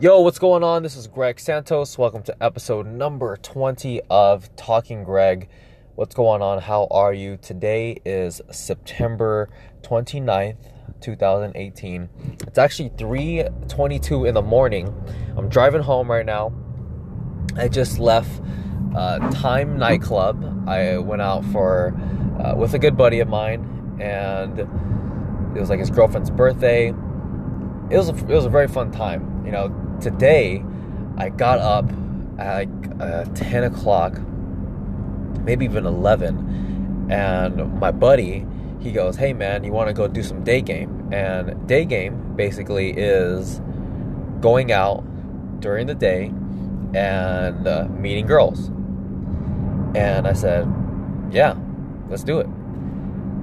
Yo, what's going on? This is Greg Santos. Welcome to episode number 20 of Talking Greg. What's going on? How are you? Today is September 29th, 2018. It's actually 3:22 in the morning. I'm driving home right now. I just left uh, Time nightclub. I went out for uh, with a good buddy of mine and it was like his girlfriend's birthday. It was a, it was a very fun time. You know, today I got up at like uh, 10 o'clock, maybe even 11, and my buddy he goes, "Hey man, you want to go do some day game?" And day game basically is going out during the day and uh, meeting girls. And I said, "Yeah, let's do it."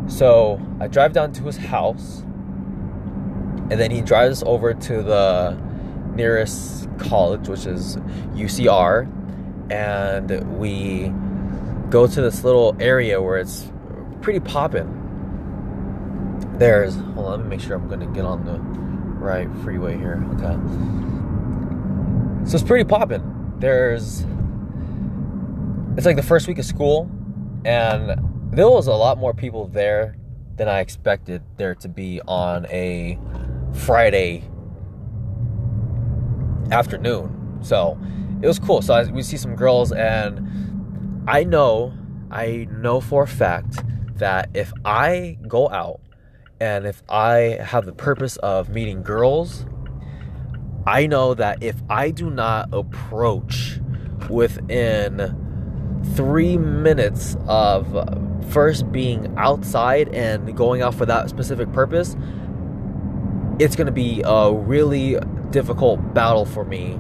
So I drive down to his house, and then he drives over to the nearest college, which is UCR, and we go to this little area where it's pretty poppin'. There's, hold on, let me make sure I'm gonna get on the right freeway here. Okay. So it's pretty poppin'. There's, it's like the first week of school, and there was a lot more people there than I expected there to be on a Friday afternoon. So it was cool. So I, we see some girls, and I know, I know for a fact that if I go out and if I have the purpose of meeting girls, I know that if I do not approach within three minutes of first being outside and going out for that specific purpose, it's going to be a really difficult battle for me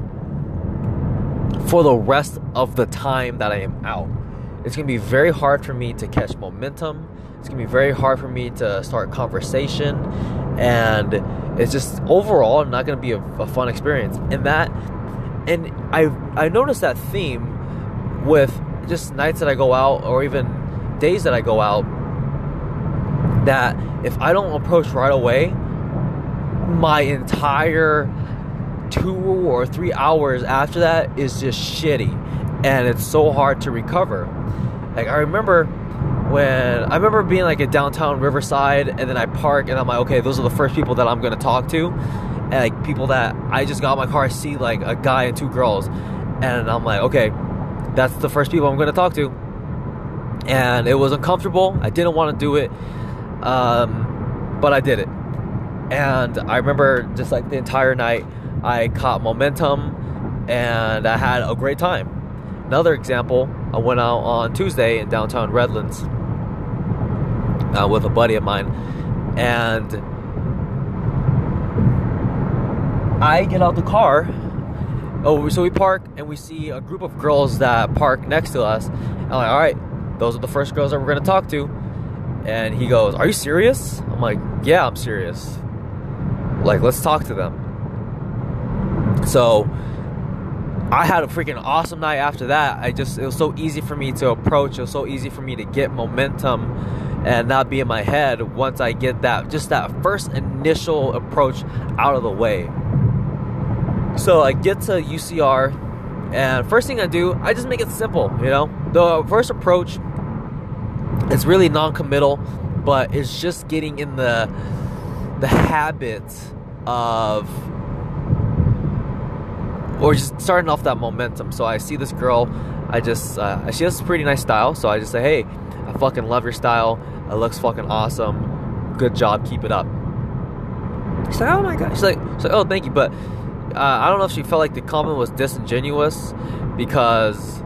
for the rest of the time that I am out. It's going to be very hard for me to catch momentum. It's going to be very hard for me to start conversation. And it's just overall not going to be a, a fun experience. And that, and I, I noticed that theme with just nights that I go out or even days that I go out that if I don't approach right away, my entire two or three hours after that is just shitty. And it's so hard to recover. Like i remember when i remember being like at downtown riverside and then i park and i'm like okay those are the first people that i'm gonna talk to. And like people that i just got my car see like a guy and two girls. And i'm like okay that's the first people i'm gonna talk to. And it was uncomfortable. I didn't want to do it um, but i did it and I remember just like the entire night, I caught momentum and I had a great time. Another example, I went out on Tuesday in downtown Redlands uh, with a buddy of mine, and I get out the car. Oh, so we park and we see a group of girls that park next to us. I'm like, all right, those are the first girls that we're gonna talk to. And he goes, Are you serious? I'm like, Yeah, I'm serious. Like, let's talk to them. So, I had a freaking awesome night after that. I just, it was so easy for me to approach. It was so easy for me to get momentum and not be in my head once I get that, just that first initial approach out of the way. So, I get to UCR, and first thing I do, I just make it simple, you know? The first approach is really non committal, but it's just getting in the the habit of or just starting off that momentum. So I see this girl, I just uh, she has a pretty nice style. So I just say, hey, I fucking love your style. It looks fucking awesome. Good job, keep it up. She's like, oh my god. She's like, she's like oh thank you, but uh, I don't know if she felt like the comment was disingenuous because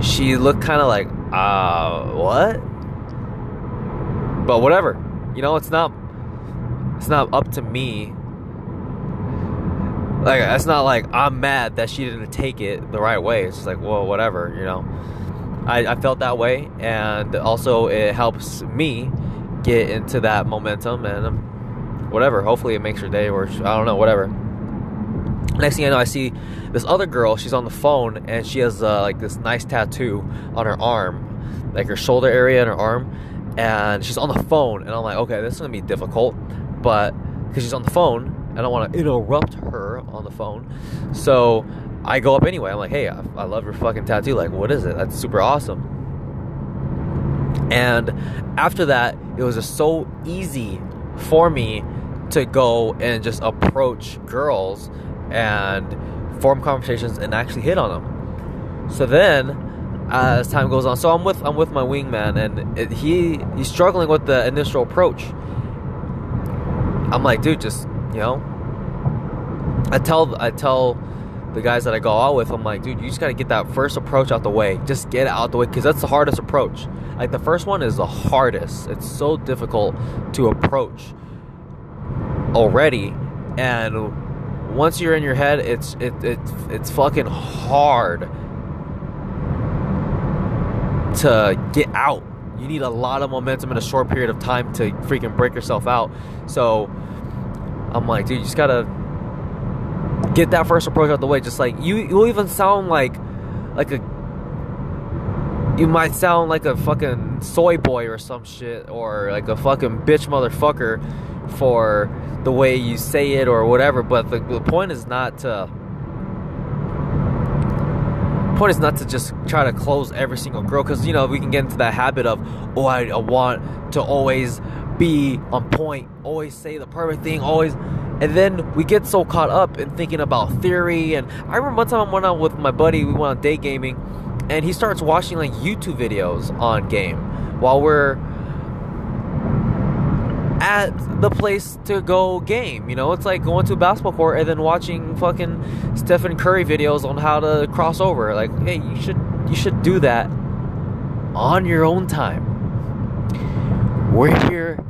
she looked kind of like, uh, what? But whatever. You know, it's not it's not up to me. Like it's not like I'm mad that she didn't take it the right way. It's just like, well, whatever, you know. I, I felt that way, and also it helps me get into that momentum, and um, whatever. Hopefully, it makes her day, or I don't know, whatever. Next thing I know, I see this other girl. She's on the phone, and she has uh, like this nice tattoo on her arm, like her shoulder area and her arm and she's on the phone and i'm like okay this is gonna be difficult but because she's on the phone I don't want to interrupt her on the phone. So I go up anyway. I'm like, hey, I, I love your fucking tattoo. Like, what is it? That's super awesome. And after that, it was just so easy for me to go and just approach girls and form conversations and actually hit on them. So then, as time goes on, so I'm with I'm with my wingman, and it, he he's struggling with the initial approach. I'm like, dude, just you know, I tell I tell the guys that I go out with, I'm like, dude, you just gotta get that first approach out the way. Just get it out the way, because that's the hardest approach. Like the first one is the hardest. It's so difficult to approach already, and once you're in your head, it's it, it it's fucking hard to get out. You need a lot of momentum in a short period of time to freaking break yourself out. So I'm like, dude, you just gotta get that first approach out the way. Just like you, you'll even sound like like a you might sound like a fucking soy boy or some shit, or like a fucking bitch motherfucker for the way you say it or whatever. But the, the point is not to point is not to just try to close every single girl because you know we can get into that habit of oh I, want to always be on point always say the perfect thing always and then we get so caught up in thinking about theory and i remember one time i went out with my buddy we went on day gaming and he starts watching like youtube videos on game while we're the place to go game. You know, it's like going to a basketball court and then watching fucking Stephen Curry videos on how to cross over. Like, hey, you should you should do that on your own time. We're here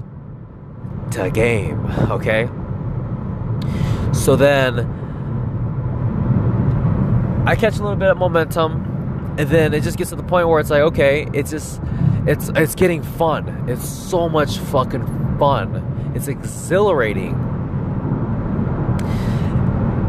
to game, okay? So then I catch a little bit of momentum and then it just gets to the point where it's like, okay, it's just it's it's getting fun. It's so much fucking fun. It's exhilarating.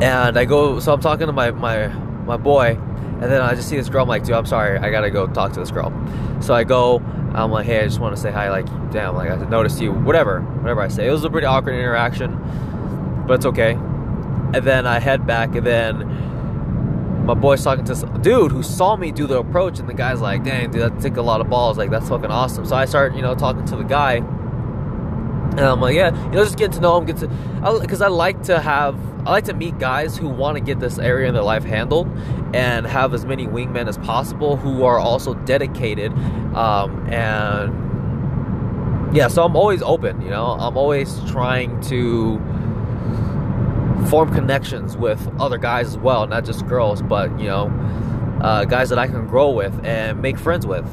And I go, so I'm talking to my my my boy, and then I just see this girl. I'm like, dude, I'm sorry, I gotta go talk to this girl. So I go. I'm like, hey, I just want to say hi. Like, damn, like I noticed you. Whatever, whatever I say. It was a pretty awkward interaction, but it's okay. And then I head back, and then my boy's talking to dude who saw me do the approach, and the guy's like, dang, dude, that took a lot of balls. Like, that's fucking awesome. So I start, you know, talking to the guy and I'm like, yeah, you know, just get to know them, get to, because I, I, like to have, I like to meet guys who want to get this area in their life handled, and have as many wingmen as possible who are also dedicated, um, and yeah, so I'm always open, you know, I'm always trying to form connections with other guys as well, not just girls, but you know, uh, guys that I can grow with and make friends with.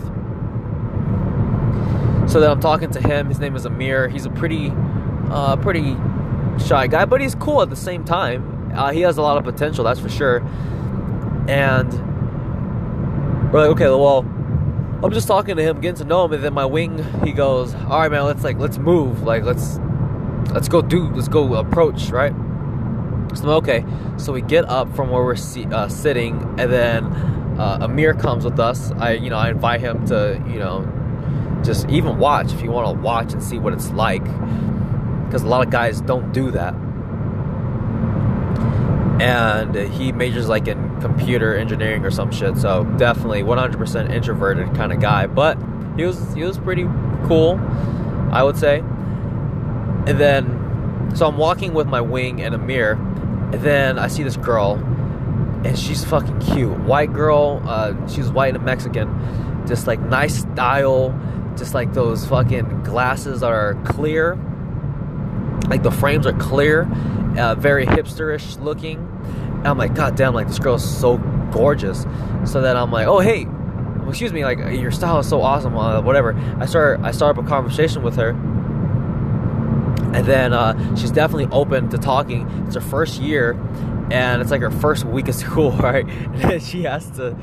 So then I'm talking to him. His name is Amir. He's a pretty, uh, pretty shy guy, but he's cool at the same time. Uh, he has a lot of potential, that's for sure. And we're like, okay, well, I'm just talking to him, getting to know him, and then my wing, he goes, all right, man, let's like, let's move, like, let's, let's go do, let's go approach, right? So okay, so we get up from where we're si- uh, sitting, and then uh, Amir comes with us. I, you know, I invite him to, you know, just even watch if you want to watch and see what it's like because a lot of guys don't do that. And he majors like in computer engineering or some shit so definitely 100% introverted kind of guy but he was he was pretty cool i would say. And then so i'm walking with my wing and Amir and then i see this girl and she's fucking cute. White girl uh, she's white and mexican just like nice style just like those fucking glasses are clear. Like the frames are clear uh, very hipsterish looking. And i'm like god damn like this girl's so gorgeous. So then i'm like oh hey excuse me like your style is so awesome uh, whatever. I start i start up a conversation with her. And then uh, she's definitely open to talking. It's her first year and it's like her first week of school right? And she has to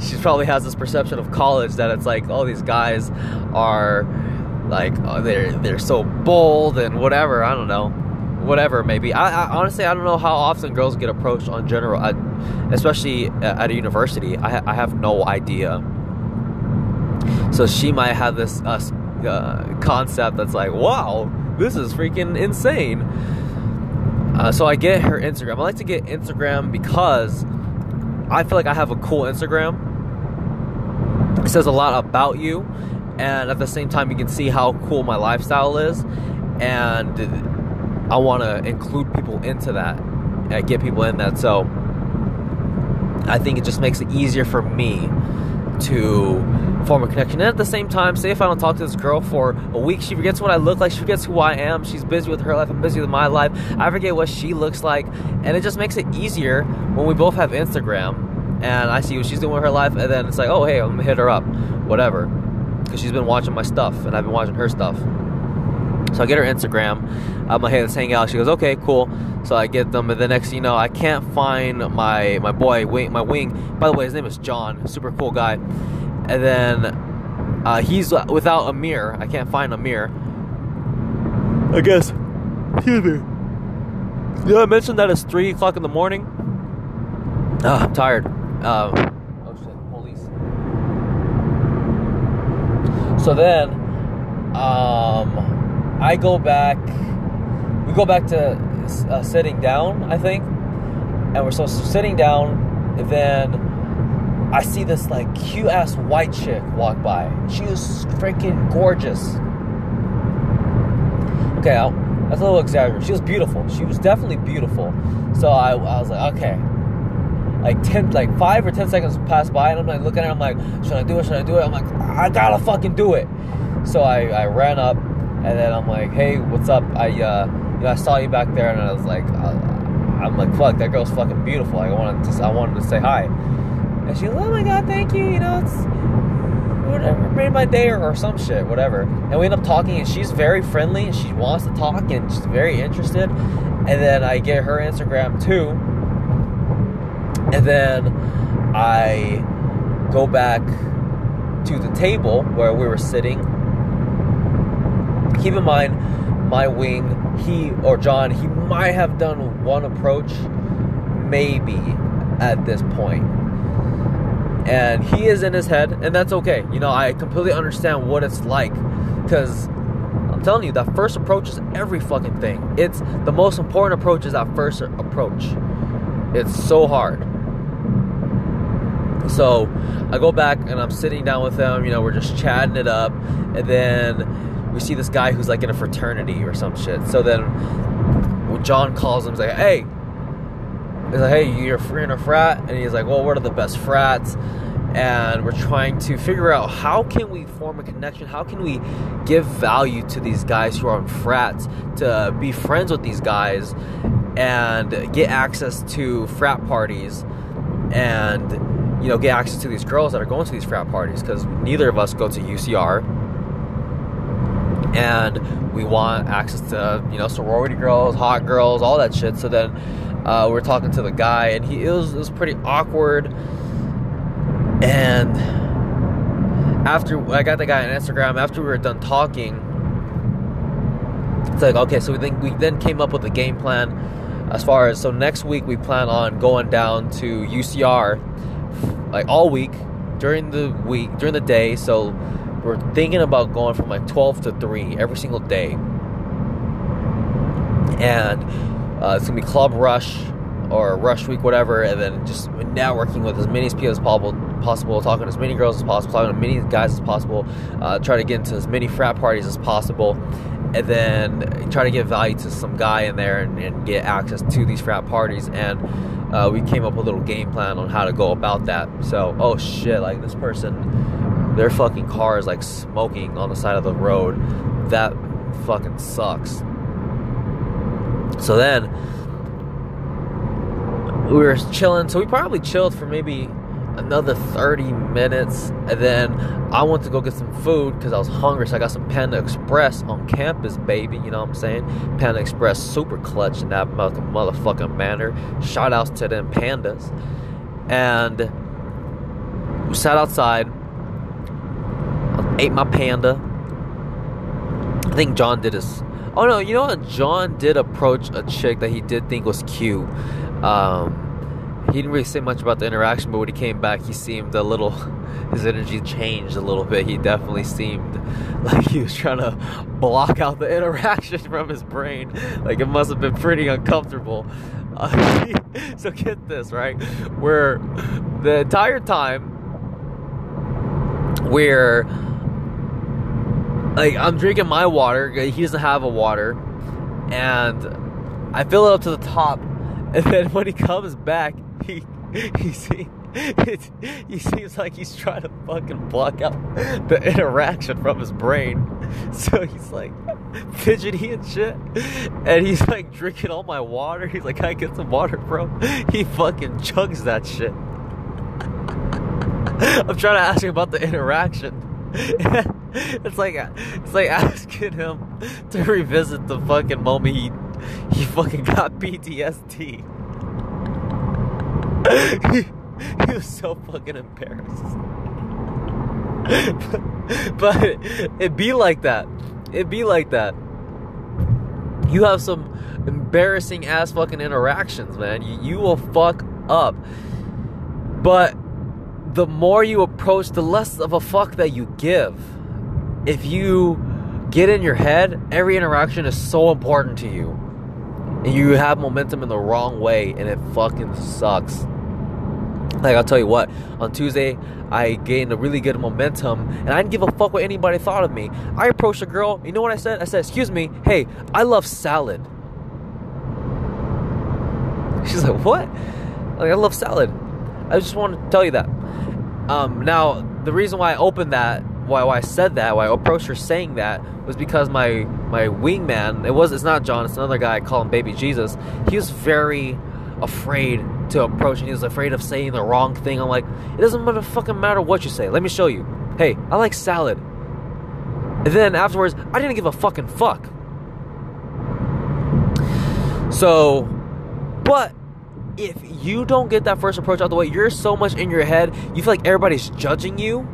she probably has this perception of college that it's like all these guys are like oh, they're they're so bold and whatever. I don't know, whatever maybe. I, I honestly I don't know how often girls get approached on general, I, especially at a university. I I have no idea. So she might have this uh, uh, concept that's like, wow, this is freaking insane. Uh, so I get her Instagram. I like to get Instagram because I feel like I have a cool Instagram. It says a lot about you, and at the same time, you can see how cool my lifestyle is. And I want to include people into that and get people in that. So I think it just makes it easier for me to form a connection. And at the same time, say if I don't talk to this girl for a week, she forgets what I look like, she forgets who I am, she's busy with her life, I'm busy with my life, I forget what she looks like, and it just makes it easier when we both have Instagram and I see what she's doing with her life, and then it's like, oh, hey, I'm gonna hit her up, whatever, because she's been watching my stuff and I've been watching her stuff. So I get her Instagram. I'm like, hey, let's hang out. She goes, okay, cool. So I get them, and the next you know, I can't find my my boy, wing, my wing. By the way, his name is John, super cool guy. And then uh, he's without Amir. I can't find Amir. I guess. Excuse me. Did I mention that it's three o'clock in the morning? Ah, I'm tired. Uh, oh shit, police. So then, um, I go back. We go back to uh, sitting down, I think, and we're so sitting down. Then I see this like cute ass white chick walk by. She is freaking gorgeous. Okay, I'll, that's a little exaggerated. She was beautiful. She was definitely beautiful. So I, I was like, okay, like 10 like 5 or 10 seconds pass by and I'm like looking at it I'm like should I do it should I do it? I'm like I gotta fucking do it. So I, I ran up and then I'm like hey what's up? I uh you know I saw you back there and I was like uh, I'm like fuck that girl's fucking beautiful. I wanted to just I wanted to say hi. And she was oh my god thank you you know it's whatever made my day or, or some shit whatever. And we end up talking and she's very friendly and she wants to talk and she's very interested. And then I get her Instagram too and then I go back to the table where we were sitting. Keep in mind, my wing, he or John, he might have done one approach, maybe at this point. And he is in his head, and that's okay. You know, I completely understand what it's like because I'm telling you, that first approach is every fucking thing. It's the most important approach is that first approach. It's so hard. So I go back and I'm sitting down with them, you know, we're just chatting it up, and then we see this guy who's like in a fraternity or some shit. So then John calls him, he's like, hey, he's like, hey, you're free in a frat? And he's like, well, what are the best frats? And we're trying to figure out how can we form a connection? How can we give value to these guys who are on frats to be friends with these guys and get access to frat parties and you know, get access to these girls that are going to these frat parties because neither of us go to UCR. And we want access to, you know, sorority girls, hot girls, all that shit. So then uh, we're talking to the guy, and he it was, it was pretty awkward. And after I got the guy on Instagram, after we were done talking, it's like, okay, so we think we then came up with a game plan as far as so next week we plan on going down to UCR like all week during the week during the day. So we're thinking about going from like 12 to 3 every single day. And uh, it's gonna be Club Rush or Rush Week, whatever, and then just networking with as many people as possible, possible, talking to as many girls as possible, talking to as many guys as possible, uh, try to get into as many frat parties as possible, and then try to get value to some guy in there and, and get access to these frat parties. And uh, we came up with a little game plan on how to go about that. So, oh shit, like this person, their fucking car is like smoking on the side of the road. That fucking sucks. So then we were chilling. So we probably chilled for maybe another 30 minutes and then I went to go get some food because I was hungry so I got some Panda Express on campus baby you know what I'm saying? Panda Express super clutch in that motherfucking manner. Shout outs to them pandas. And we sat outside. Ate my panda. I think John did his oh no you know what? John did approach a chick that he did think was cute. Um he didn't really say much about the interaction, but when he came back, he seemed a little, his energy changed a little bit. He definitely seemed like he was trying to block out the interaction from his brain. Like it must have been pretty uncomfortable. Uh, so get this, right? Where the entire time, where like I'm drinking my water, he doesn't have a water, and I fill it up to the top, and then when he comes back, he he seems he seems like he's trying to fucking block out the interaction from his brain. So he's like fidgety and shit, and he's like drinking all my water. He's like, "Can I get some water, bro?" He fucking chugs that shit. I'm trying to ask him about the interaction. it's like it's like asking him to revisit the fucking moment he he fucking got PTSD. He, he was so fucking embarrassed. but, but it be like that. It be like that. You have some embarrassing ass fucking interactions, man. You, you will fuck up. But the more you approach, the less of a fuck that you give. If you get in your head, every interaction is so important to you. And you have momentum in the wrong way, and it fucking sucks. Like, I'll tell you what, on Tuesday, I gained a really good momentum, and I didn't give a fuck what anybody thought of me. I approached a girl, you know what I said? I said, Excuse me, hey, I love salad. She's like, What? Like, I love salad. I just wanted to tell you that. Um, now, the reason why I opened that, why, why I said that, why I approached her saying that, was because my my wingman, it was it's not John, it's another guy, I call him Baby Jesus. He was very afraid to approach, and he was afraid of saying the wrong thing. I'm like, it doesn't matter fucking matter what you say. Let me show you. Hey, I like salad. And then afterwards, I didn't give a fucking fuck. So, but if you don't get that first approach out the way, you're so much in your head, you feel like everybody's judging you.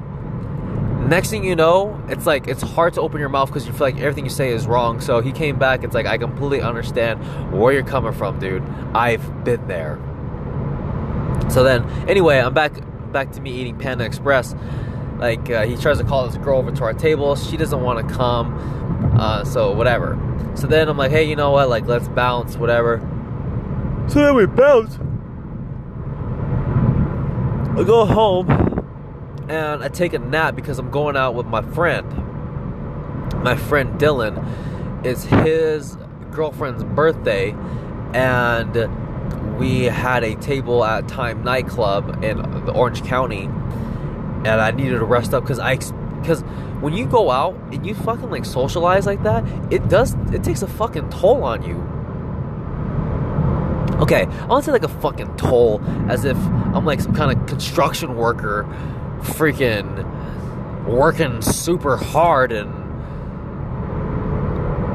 Next thing you know, it's like it's hard to open your mouth because you feel like everything you say is wrong. So he came back. It's like I completely understand where you're coming from, dude. I've been there. So then, anyway, I'm back back to me eating Panda Express. Like uh, he tries to call this girl over to our table. She doesn't want to come. Uh, so whatever. So then I'm like, hey, you know what? Like let's bounce, whatever. So then we bounce. I go home and I take a nap because I'm going out with my friend. My friend Dylan. It's his girlfriend's birthday, and we had a table at Time Nightclub in Orange County, and I needed to rest up because I because when you go out and you fucking like socialize like that, it does it takes a fucking toll on you okay, I want to say like a fucking toll, as if I'm like some kind of construction worker, freaking working super hard, and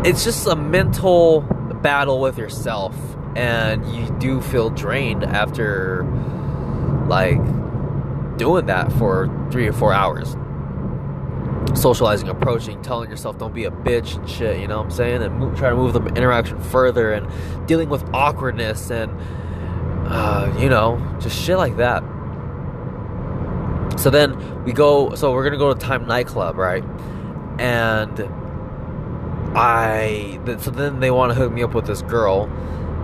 it's just a mental battle with yourself, and you do feel drained after like doing that for three or four hours socializing, approaching, telling yourself don't be a bitch and shit, you know what I'm saying? And move, try to move the interaction further and dealing with awkwardness and, uh, you know, just shit like that. So then we go, so we're gonna go to Time Nightclub, right? And I, so then they want to hook me up with this girl.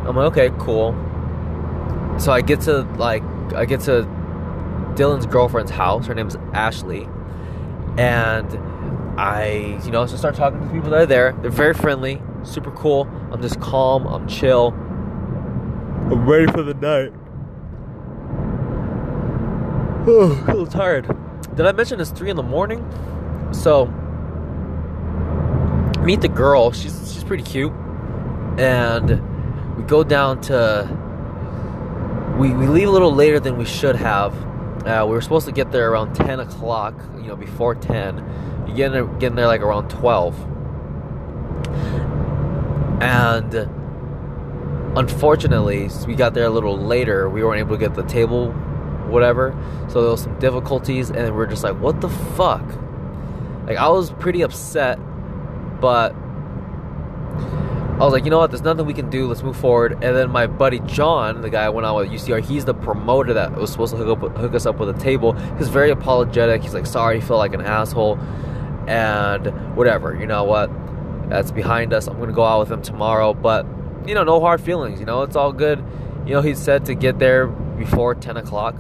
I'm like, okay, cool. So I get to, like, I get to Dylan's girlfriend's house. Her name's Ashley and I, you know, just start talking to people that are there. They're very friendly, super cool. I'm just calm, I'm chill. I'm ready for the night. Oh, a little tired. Did I mention it's three in the morning? So, meet the girl. She's she's pretty cute, and we go down to. We we leave a little later than we should have uh, we were supposed to get there around 10 o'clock, you know, before 10. You get there, getting there like around 12. And unfortunately, we got there a little later. We weren't able to get the table, whatever. So there was some difficulties, and we are just like, what the fuck? Like, I was pretty upset, but I was like, you know what? There's nothing we can do. Let's move forward. And then my buddy John, the guy I went out with UCR, he's the promoter that was supposed to hook up, hook us up with a table. He's very apologetic. He's like, sorry, he feel like an asshole, and whatever. You know what? That's behind us. I'm gonna go out with him tomorrow, but you know, no hard feelings. You know, it's all good. You know, he said to get there before 10 o'clock.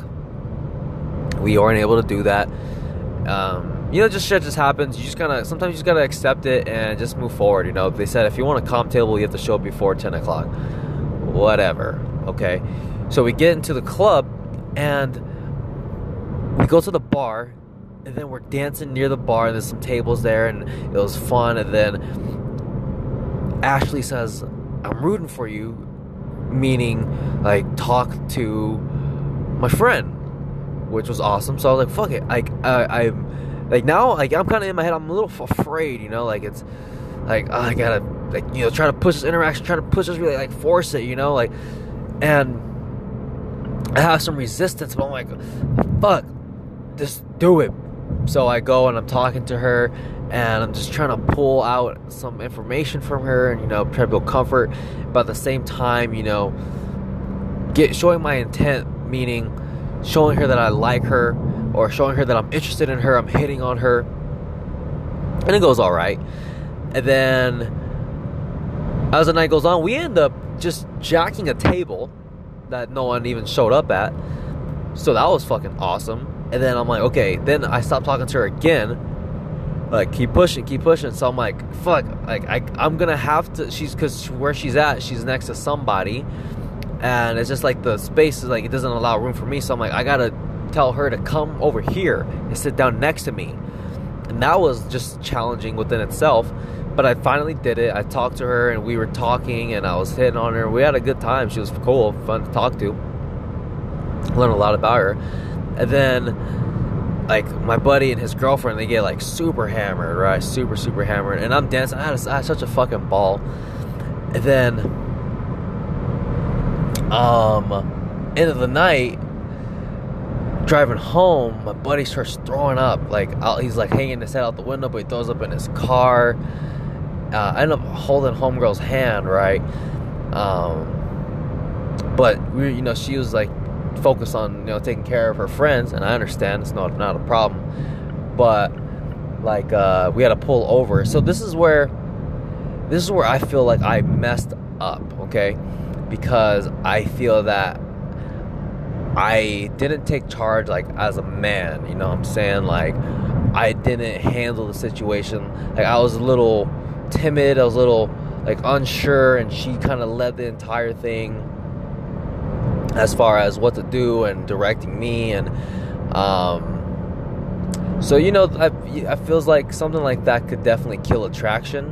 We aren't able to do that. Um, you know, just shit just happens. You just gotta sometimes you just gotta accept it and just move forward. You know, they said if you want a comp table, you have to show up before ten o'clock. Whatever. Okay. So we get into the club and we go to the bar and then we're dancing near the bar and there's some tables there and it was fun and then Ashley says, I'm rooting for you, meaning like talk to my friend, which was awesome. So I was like, fuck it. Like I I'm like now like i'm kind of in my head i'm a little afraid you know like it's like oh, i gotta like you know try to push this interaction try to push this really like force it you know like and i have some resistance but i'm like fuck just do it so i go and i'm talking to her and i'm just trying to pull out some information from her and you know try to build comfort but at the same time you know get showing my intent meaning showing her that i like her or showing her that I'm interested in her, I'm hitting on her. And it goes all right. And then as the night goes on, we end up just jacking a table that no one even showed up at. So that was fucking awesome. And then I'm like, okay, then I stopped talking to her again. Like, keep pushing, keep pushing. So I'm like, fuck, like, I, I'm gonna have to. She's, cause where she's at, she's next to somebody. And it's just like the space is like, it doesn't allow room for me. So I'm like, I gotta tell her to come over here and sit down next to me. And that was just challenging within itself. But I finally did it. I talked to her and we were talking and I was hitting on her. We had a good time. She was cool, fun to talk to. Learned a lot about her. And then like my buddy and his girlfriend, they get like super hammered, right? Super, super hammered. And I'm dancing. I had, a, I had such a fucking ball. And then, um, end of the night, driving home, my buddy starts throwing up. Like out, he's like hanging his head out the window, but he throws up in his car. Uh, I end up holding homegirl's hand, right? Um, but we, you know, she was like focused on you know taking care of her friends, and I understand it's not not a problem. But like uh, we had to pull over, so this is where this is where I feel like I messed up, okay? Because I feel that I didn't take charge like as a man, you know what I'm saying? Like I didn't handle the situation. Like I was a little timid, I was a little like unsure and she kind of led the entire thing as far as what to do and directing me and um so you know I, I feels like something like that could definitely kill attraction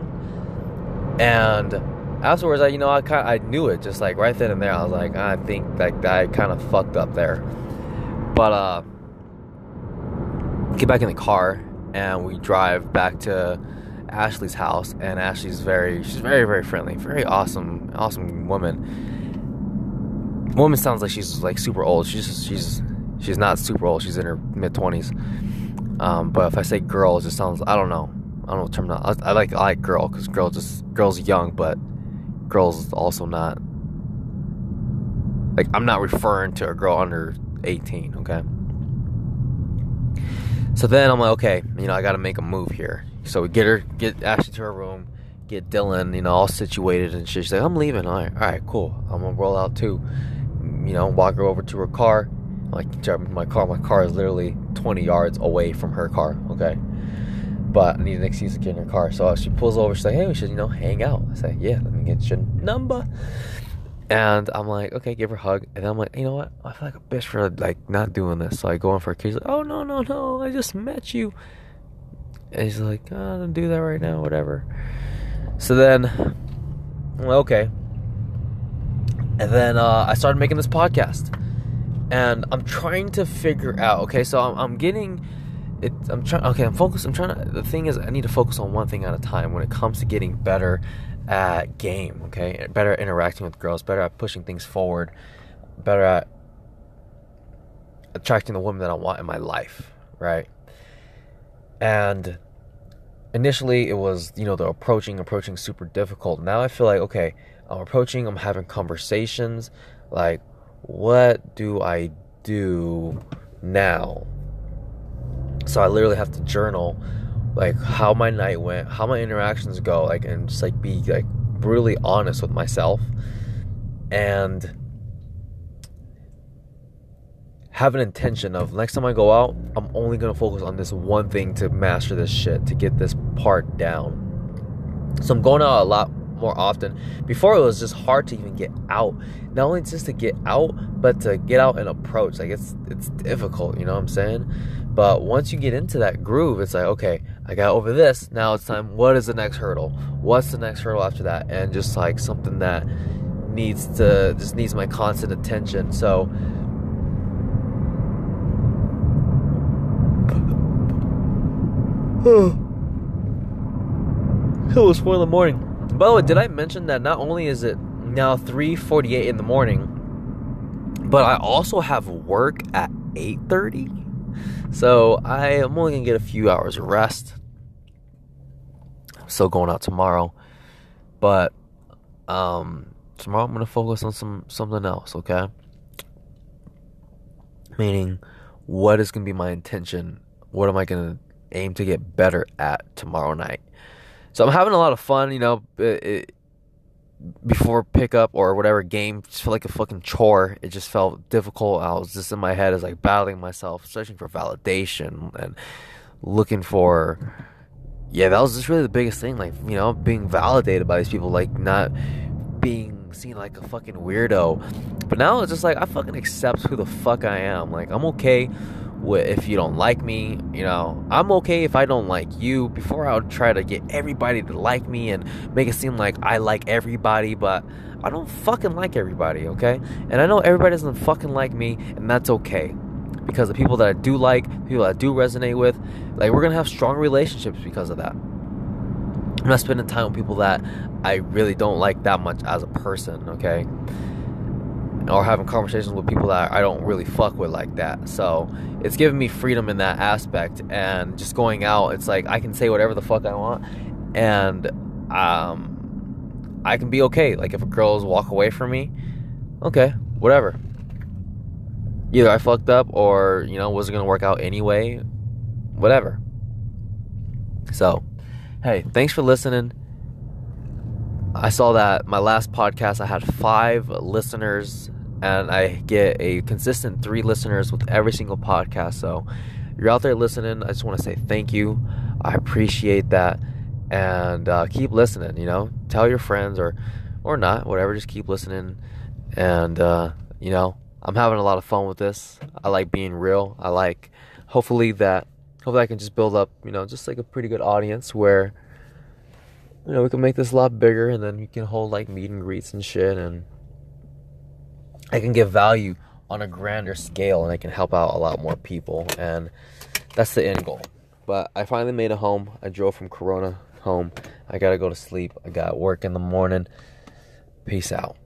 and afterwards, I you know I kind I knew it just like right then and there. I was like, I think that guy kind of fucked up there. But uh, get back in the car and we drive back to Ashley's house. And Ashley's very she's very very friendly, very awesome awesome woman. Woman sounds like she's like super old. She's she's she's not super old. She's in her mid twenties. Um, but if I say girl, it just sounds I don't know. I don't know what term. I, I like I like girl because girl just girl's young, but girl's also not like I'm not referring to a girl under 18, okay? So then I'm like, okay, you know, I got to make a move here. So we get her, get Ashley to her room, get Dylan, you know, all situated and shit. She's like, I'm leaving. All right, all right, cool. I'm gonna roll out too. You know, walk her over to her car. Like, driving my car. My car is literally 20 yards away from her car. Okay but I need an excuse to get in her car. So she pulls over. She's like, "Hey, we should, you know, hang out." I say, "Yeah, let me get your number." And I'm like, "Okay, give her a hug." And I'm like, "You know what? I feel like a bitch for like not doing this." So I go in for a kiss. Like, "Oh no, no, no! I just met you." And he's like, oh, "Don't do that right now, whatever." So then, okay. And then uh, I started making this podcast, and I'm trying to figure out. Okay, so I'm, I'm getting it, I'm trying. Okay, I'm focused. I'm trying to. The thing is, I need to focus on one thing at a time when it comes to getting better at game. Okay, better at interacting with girls, better at pushing things forward, better at attracting the woman that I want in my life. Right. And initially it was you know the approaching approaching super difficult now i feel like okay i'm approaching i'm having conversations like what do i do now so i literally have to journal like how my night went how my interactions go like and just like be like brutally honest with myself and have an intention of next time I go out, I'm only gonna focus on this one thing to master this shit, to get this part down. So I'm going out a lot more often. Before it was just hard to even get out. Not only just to get out, but to get out and approach. Like it's it's difficult, you know what I'm saying? But once you get into that groove, it's like, okay, I got over this. Now it's time. What is the next hurdle? What's the next hurdle after that? And just like something that needs to just needs my constant attention. So it was four in the morning. By the way, did I mention that not only is it now 3:48 in the morning, but I also have work at 8:30. So I am only gonna get a few hours of rest. I'm still going out tomorrow, but um, tomorrow I'm gonna focus on some something else. Okay, meaning what is gonna be my intention? What am I gonna aim to get better at tomorrow night. So I'm having a lot of fun, you know. It, it, before pickup or whatever game, just felt like a fucking chore. It just felt difficult. I was just in my head as like battling myself, searching for validation and looking for. Yeah, that was just really the biggest thing. Like you know, being validated by these people, like not being seen like a fucking weirdo. But now it's just like I fucking accept who the fuck I am. Like I'm okay if you don't like me, you know, I'm okay if I don't like you. Before I would try to get everybody to like me and make it seem like I like everybody, but I don't fucking like everybody, okay? And I know everybody doesn't fucking like me, and that's okay. Because the people that I do like, people that I do resonate with, like we're gonna have strong relationships because of that. I'm not spending time with people that I really don't like that much as a person, okay? Or having conversations with people that I don't really fuck with like that. So it's giving me freedom in that aspect, and just going out, it's like I can say whatever the fuck I want, and um, I can be okay. Like if a girl's walk away from me, okay, whatever. Either I fucked up, or you know, was it gonna work out anyway? Whatever. So, hey, thanks for listening. I saw that my last podcast I had five listeners and I get a consistent three listeners with every single podcast. So you're out there listening. I just want to say thank you. I appreciate that, and uh, keep listening. You know, tell your friends or or not, whatever. Just keep listening, and uh, you know, I'm having a lot of fun with this. I like being real. I like hopefully that hopefully I can just build up, you know, just like a pretty good audience where you know we can make this a lot bigger, and then we can hold like meet and greets and shit and I can give value on a grander scale and I can help out a lot more people. And that's the end goal. But I finally made a home. I drove from Corona home. I gotta go to sleep. I got work in the morning. Peace out.